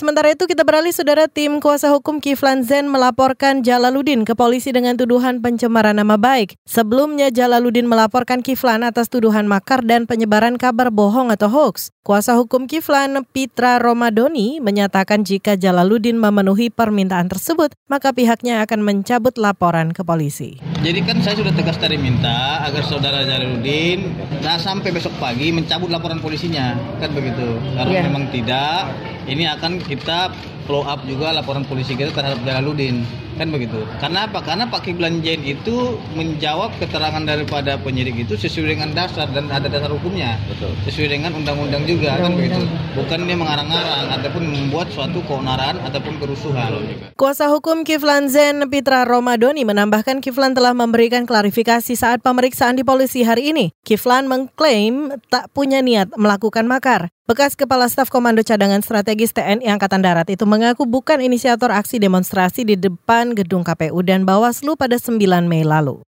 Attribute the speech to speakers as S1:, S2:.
S1: Sementara itu kita beralih saudara tim kuasa hukum Kiflan Zen melaporkan Jalaluddin ke polisi dengan tuduhan pencemaran nama baik. Sebelumnya Jalaluddin melaporkan Kiflan atas tuduhan makar dan penyebaran kabar bohong atau hoax. Kuasa hukum Kiflan Pitra Romadoni menyatakan jika Jalaluddin memenuhi permintaan tersebut, maka pihaknya akan mencabut laporan ke polisi.
S2: Jadi kan saya sudah tegas tadi minta agar saudara Jalaluddin nah sampai besok pagi mencabut laporan polisinya, kan begitu. Kalau yeah. memang tidak, ini akan kita follow up juga laporan polisi kita terhadap Jalaluddin. Kan begitu. Karena apa? Karena Pak Kiflan Jain itu menjawab keterangan daripada penyidik itu sesuai dengan dasar dan ada dasar hukumnya. Betul. sesuai dengan undang-undang juga kan begitu. Bukan dia mengarang-arang ataupun membuat suatu keonaran ataupun kerusuhan.
S1: Kuasa hukum Kiflan Zen Pitra Romadoni menambahkan Kiflan telah memberikan klarifikasi saat pemeriksaan di polisi hari ini. Kiflan mengklaim tak punya niat melakukan makar. Bekas Kepala Staf Komando Cadangan Strategis TNI Angkatan Darat itu mengaku bukan inisiator aksi demonstrasi di depan gedung KPU dan Bawaslu pada 9 Mei lalu.